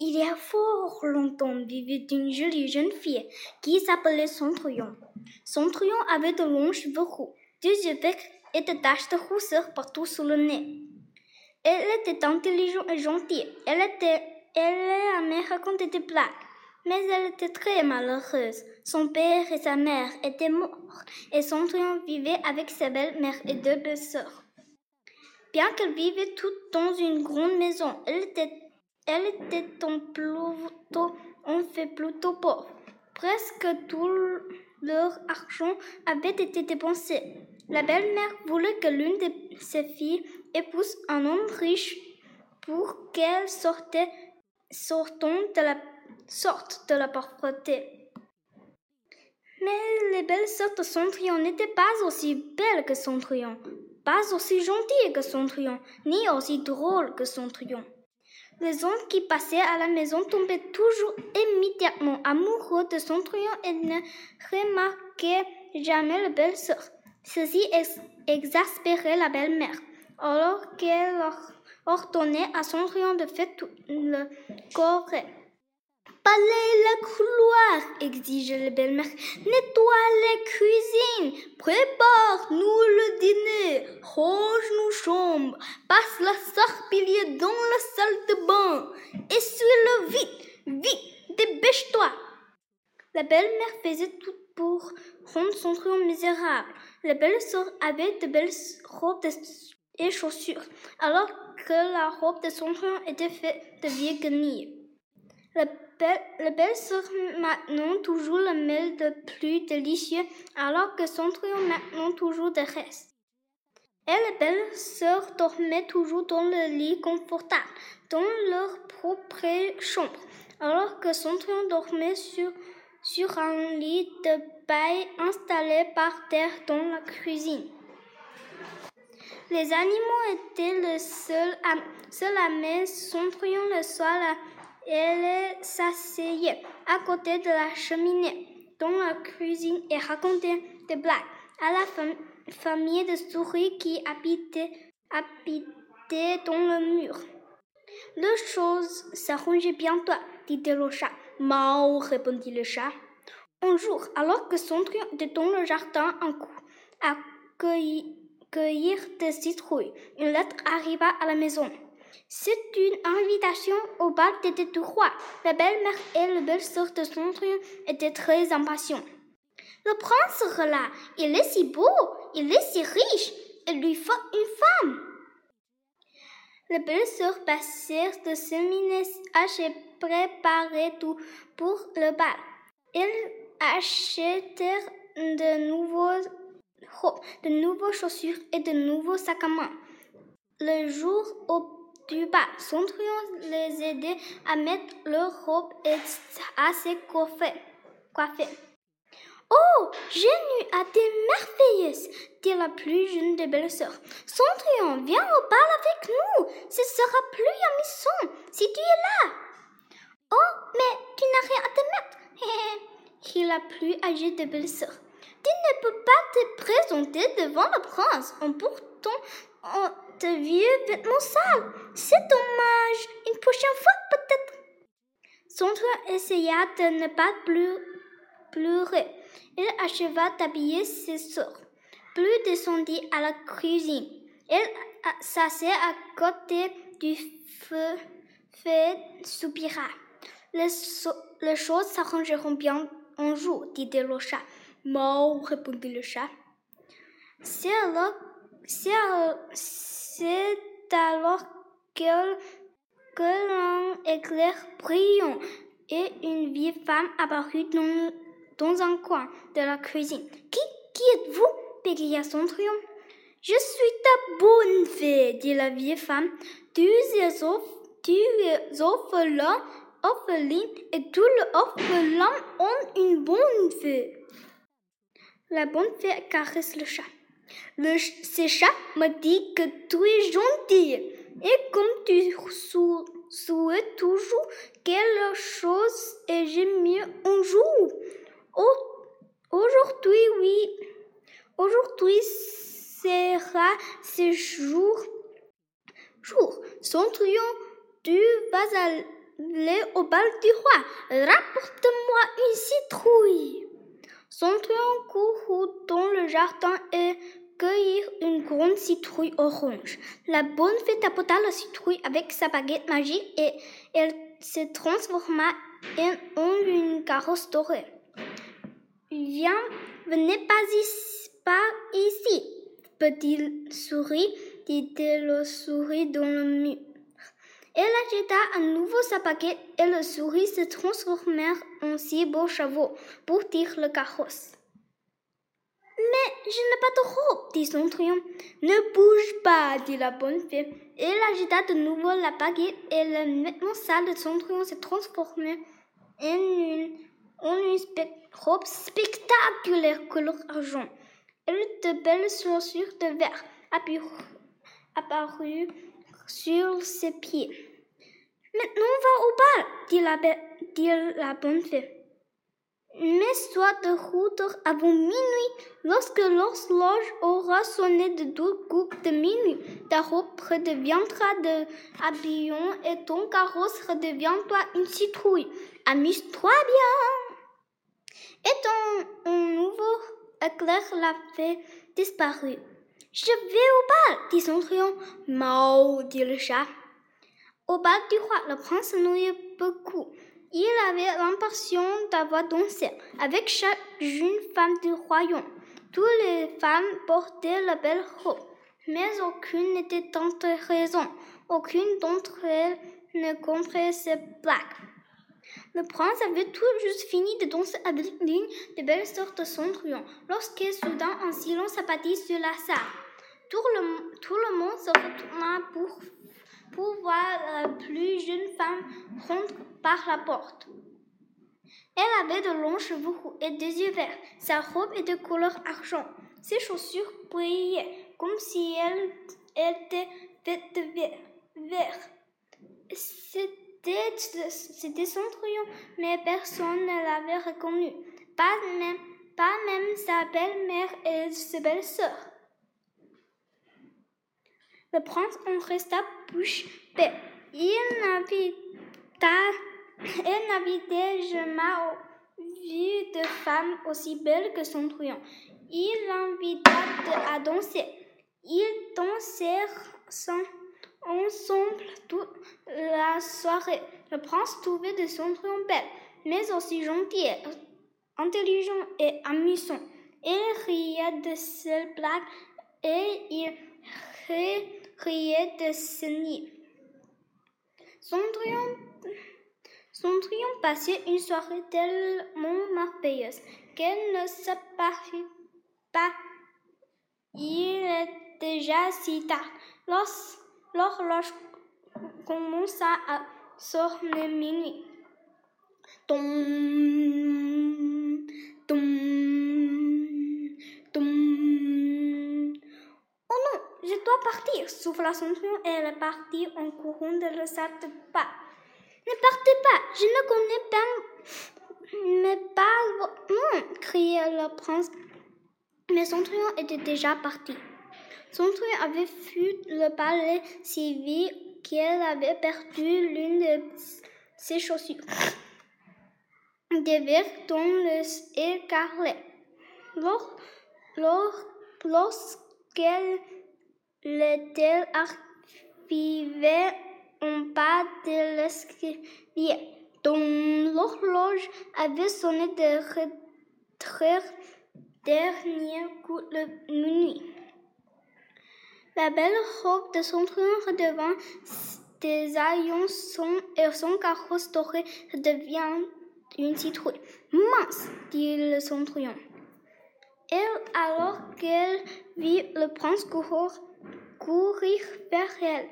Il y a fort longtemps vivait une jolie jeune fille qui s'appelait Cendrillon. Cendrillon avait de longs cheveux roux, des yeux becs et des taches de rousseur partout sur le nez. Elle était intelligente et gentille. Elle était, elle aimait raconter des blagues. Mais elle était très malheureuse. Son père et sa mère étaient morts et Cendrillon vivait avec sa belle-mère et deux belles-sœurs. Bien qu'elle vivait toutes dans une grande maison, elle était, elle était en, en fait plutôt pauvre. Presque tout leur argent avait été dépensé. La belle-mère voulait que l'une de ses filles épouse un homme riche pour qu'elle sortant de la sorte de la pauvreté. Mais les belles sœurs de Cendrillon n'étaient pas aussi belles que Cendrillon, pas aussi gentilles que Cendrillon, ni aussi drôles que Cendrillon. Les hommes qui passaient à la maison tombaient toujours immédiatement amoureux de Cendrillon et ne remarquaient jamais la belle sœur. Ceci exaspérait la belle-mère, alors qu'elle ordonnait à Cendrillon de faire tout le corps. Balaye le couloir, exigeait la belle-mère. Nettoie la cuisine. Prépare-nous le dîner. Range nos chambres. Passe la sarpillière dans la salle de bain. Essuie-le vite. Vite, dépêche-toi. La belle-mère faisait tout pour rendre son triomphe misérable. La belle-sœur avait de belles robes et chaussures, alors que la robe de son triomphe était faite de vieilles guenilles. La belle, belle-sœur maintenant toujours le miel de plus délicieux, alors que son triomphe maintenant toujours de reste. Et la belle-sœur dormait toujours dans le lit confortable, dans leur propre chambre, alors que son dormait sur, un lit de paille installé par terre dans la cuisine. Les animaux étaient le seul, seul amis, son le soir elle s'asseyait à côté de la cheminée dans la cuisine et racontait des blagues à la famille de souris qui habitait, habitait dans le mur. Les choses s'arrangeaient bientôt, dit-elle au chat. Mao, répondit le chat. Un jour, alors que Cendrillon était dans le jardin un coup à cueillir des citrouilles, une lettre arriva à la maison. C'est une invitation au bal des du roi. La belle-mère et la belle-sœur de Cendrillon étaient très impatients. Le prince sera là. Il est si beau, il est si riche. Il lui faut une femme. Les belles-sœurs passèrent de semaines à préparer tout pour le bal. Ils achetèrent de nouveaux de nouvelles chaussures et de nouveaux sacs à main. Le jour du bas. Cendrillon les aidait à mettre leur robe et à se coiffer. Oh, Génu a des merveilleuses, dit la plus jeune des belles-sœurs. Cendrillon, viens au bal avec nous. Ce sera plus amusant si tu es là. Oh, mais tu n'as rien à te mettre. dit la plus âgée des belles-sœurs. Tu ne peux pas te présenter devant le prince en portant de vieux vêtements sales. C'est dommage. Une prochaine fois, peut-être. Sondra essaya de ne pas pleurer. Il acheva d'habiller ses sœurs, Plus descendit à la cuisine. Elle s'assit à côté du feu, fait soupira. Les, les choses s'arrangeront bien un jour, dit le chat. Mao, répondit le chat. C'est alors c'est alors que, que l'un éclair brillant et une vieille femme apparut dans, dans un coin de la cuisine. Qui, qui êtes-vous? Bégaya Cendrillon. Je suis ta bonne fée, dit la vieille femme. Tu es, tu es orphelin, orpheline, et tous les orphelins ont une bonne fée. La bonne fée caresse le chat. Le chat m'a dit que tu es gentil. Et comme tu souhaites toujours quelque chose et j'aime mieux un jour. Aujourd'hui, oui. Aujourd'hui sera ce jour. Jour. Cendrillon, tu vas au bal du roi. Rapporte-moi une citrouille. Centurion court dans le jardin et cueillir une grande citrouille orange. La bonne fée tapota la citrouille avec sa baguette magique et elle se transforma en une carrosse dorée. Viens, venez pas ici, pas ici, petite souris, dit-elle au souris dans le mur. Elle agita à nouveau sa baguette et le souris se transformèrent en six beaux chevaux pour tirer le carrosse. Mais je n'ai pas de robe, dit Centurion. Ne bouge pas, dit la bonne fée. Elle agita de nouveau la baguette et le vêtement sale de Centurion se transformait en une, en une robe spectaculaire couleur argent. Elle de belles chaussures de verre apparurent sur ses pieds. Maintenant, va au bal, dit la, dit la bonne fée. Mais soit de route avant minuit, lorsque l'horloge aura sonné de deux coups de minuit, ta robe redeviendra de habillon et ton carrosse redeviendra une citrouille. Amuse-toi bien. Et ton un nouveau éclair l'a fait disparaître. Je vais au bal, dit Cendrillon. Mau, dit le chat. Au bal du roi, le prince s'ennuyait beaucoup. Il avait l'impression d'avoir dansé avec chaque jeune femme du royaume. Toutes les femmes portaient la belle robe, mais aucune n'était raison. Aucune d'entre elles ne comprenait ces blagues. Le prince avait tout juste fini de danser avec l'une des belles sortes de cendrillon lorsque soudain un silence abattit sur la salle. Tout le, monde se retourna pour voir la plus jeune femme rentrer par la porte. Elle avait de longs cheveux et des yeux verts. Sa robe était de couleur argent. Ses chaussures brillaient comme si elles étaient faites de verre. C'était Cendrillon, mais personne ne l'avait reconnu. Pas même, sa belle-mère et ses belles-sœurs. Le prince en resta bouche bée. Il n'avait jamais vu de femme aussi belle que son. Il l'invita à danser. Ils dansèrent ensemble toute la soirée. Le prince trouvait de son belle, mais aussi gentil, intelligent et amusant. Il riait de ses blagues et il riait de. Son triomphe, son triomphe passait une soirée tellement merveilleuse qu'elle ne se parut pas. Il est déjà si tard. L'horloge commença à sonner minuit. partir, souffla son et elle est partie en courant de la salle de pas. Ne partez pas, je ne connais pas, mais pas nom, criait le prince. Mais son était déjà parti. Son truand avait fui le palais si vite qu'elle avait perdu l'une de ses chaussures. Des verres dans le écarlet. Lorsqu'elle L'était arrivé en bas de l'escalier, dont l'horloge avait sonné de très dernier coup de minuit. La belle robe de son trône redevint des haillons son, et son carrosse doré devient une citrouille. Mince, dit le centurion. Et alors qu'elle vit le prince courir, vers elle,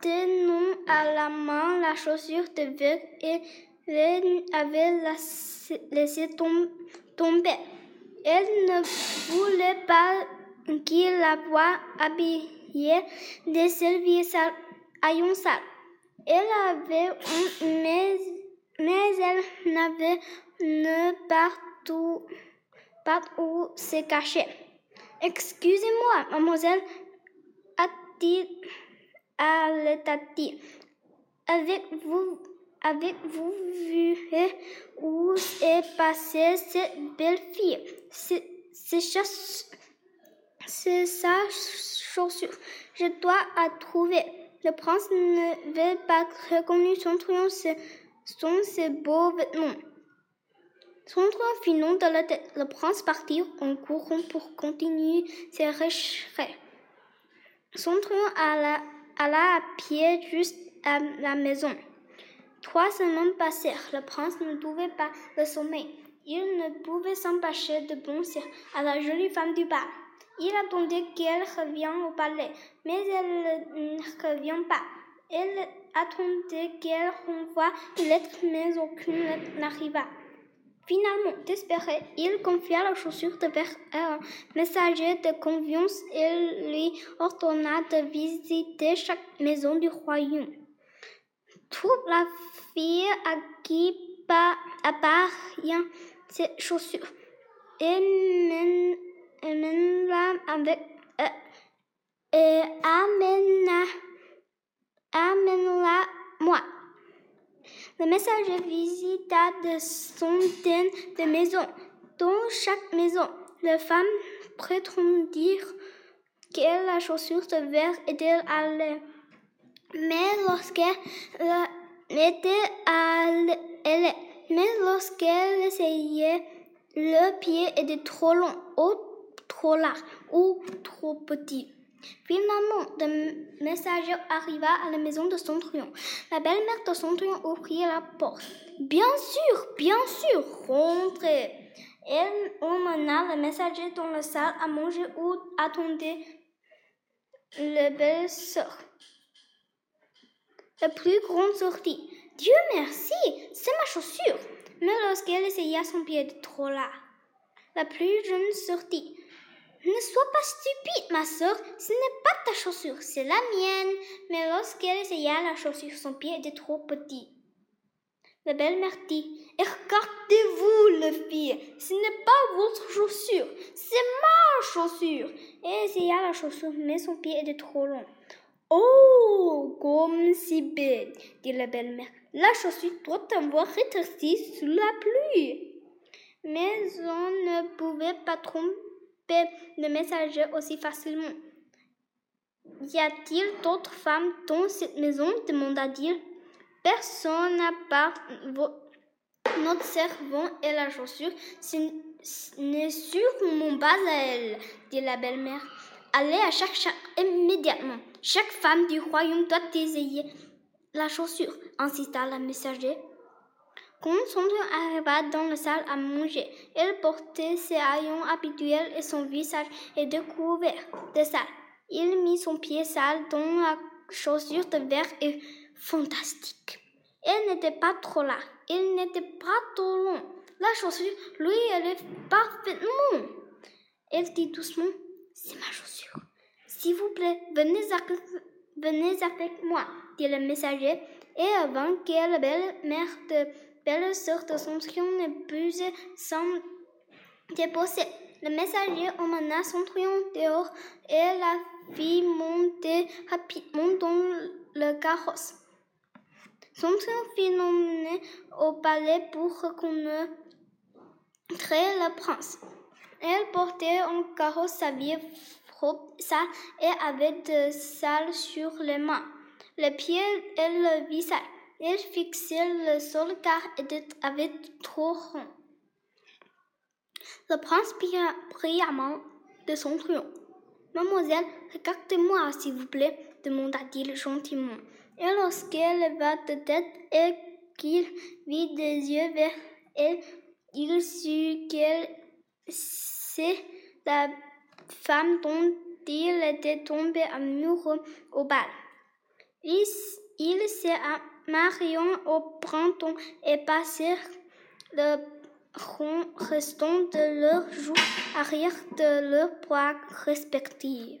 tenant à la main la chaussure de verre avait laissé tomber. Elle ne voulait pas qu'il la voie habillée de services à une salle. Elle avait mais, mais elle n'avait ne partout pas où se cacher. Excusez-moi, mademoiselle, a-t-il à Avec vous, Avez-vous vu où est passée cette belle fille? C'est sa chaussure. Je dois la trouver. Le prince ne veut pas reconnaître son triomphe, sont ses beaux vêtements. Son fit nom dans la tête. Le prince partit en courant pour continuer ses recherches. Son alla, alla à pied juste à la maison. Trois semaines passèrent. Le prince ne pouvait pas le sommeil. Il ne pouvait s'empêcher de penser à la jolie femme du bal. Il attendait qu'elle revienne au palais, mais elle ne revient pas. Il attendait qu'elle renvoie une lettre, mais aucune n'arriva. Finalement, désespéré, il confia la chaussure de vers un messager de confiance et lui ordonna de visiter chaque maison du royaume. Toute la fille à qui appartient ces chaussures et avec euh, et amène-la moi. Le messager visita de centaines de maisons. Dans chaque maison, les femmes prétendirent que la chaussure de verre était allée. Mais lorsqu'elle était allée, mais lorsqu'elle essayait, le pied était trop long, trop large, ou trop petit. Finalement, le messager arriva à la maison de Centurion. La belle-mère de Centurion ouvrit la porte. Bien sûr, bien sûr, rentrez. Elle emmena le messager dans la salle à manger où attendait la belle-sœur. La plus grande sortie. Dieu merci, c'est ma chaussure. Mais lorsqu'elle essaya, son pied était trop là. La plus jeune sortit. Ne sois pas stupide, ma sœur, ce n'est pas ta chaussure, c'est la mienne. Mais lorsqu'elle essaya la chaussure, son pied était trop petit. La belle-mère dit Regardez-vous, le fille, ce n'est pas votre chaussure, c'est ma chaussure. Elle essaya la chaussure, mais son pied était trop long. Oh, comme si belle, dit la belle-mère. La chaussure doit avoir rétréci sous la pluie. Mais on ne pouvait pas tromper le messager aussi facilement. Y a-t-il d'autres femmes dans cette maison? demanda-t-il. Personne n'a part notre servant et la chaussure. Ce n'est sûrement pas à elle, dit la belle-mère. Allez à chaque chat immédiatement. Chaque femme du royaume doit essayer la chaussure, insista la messager. Quand son arriva dans la salle à manger, elle portait ses haillons habituels et son visage était couvert de sale. Il mit son pied sale dans la chaussure de verre et fantastique. Elle n'était pas trop là, elle n'était pas trop long. La chaussure lui allait parfaitement. Elle dit doucement, c'est ma chaussure. S'il vous plaît, venez avec, venez avec moi, dit le messager. Et avant que la belle-mère de belle sœur de Centurion ne put s'en déposer. Le messager emmena Centurion dehors et la fit monter rapidement dans le carrosse. Centurion fit l'emmener au palais pour reconnaître le prince. Elle portait en carrosse sa vieille robe sale et avait de sale sur les mains, les pieds et le visage. Il fixait le sol car il avait trop rond. Le prince prit main de son triomphe. Mademoiselle, regardez-moi, s'il vous plaît, demanda-t-il gentiment. Et lorsqu'elle leva la tête et qu'il vit des yeux vers elle, il sut qu'elle c'est la femme dont il était tombé amoureux au bal. Marion au printemps et passèrent le restant de leur jour arrière de leur poids respectifs.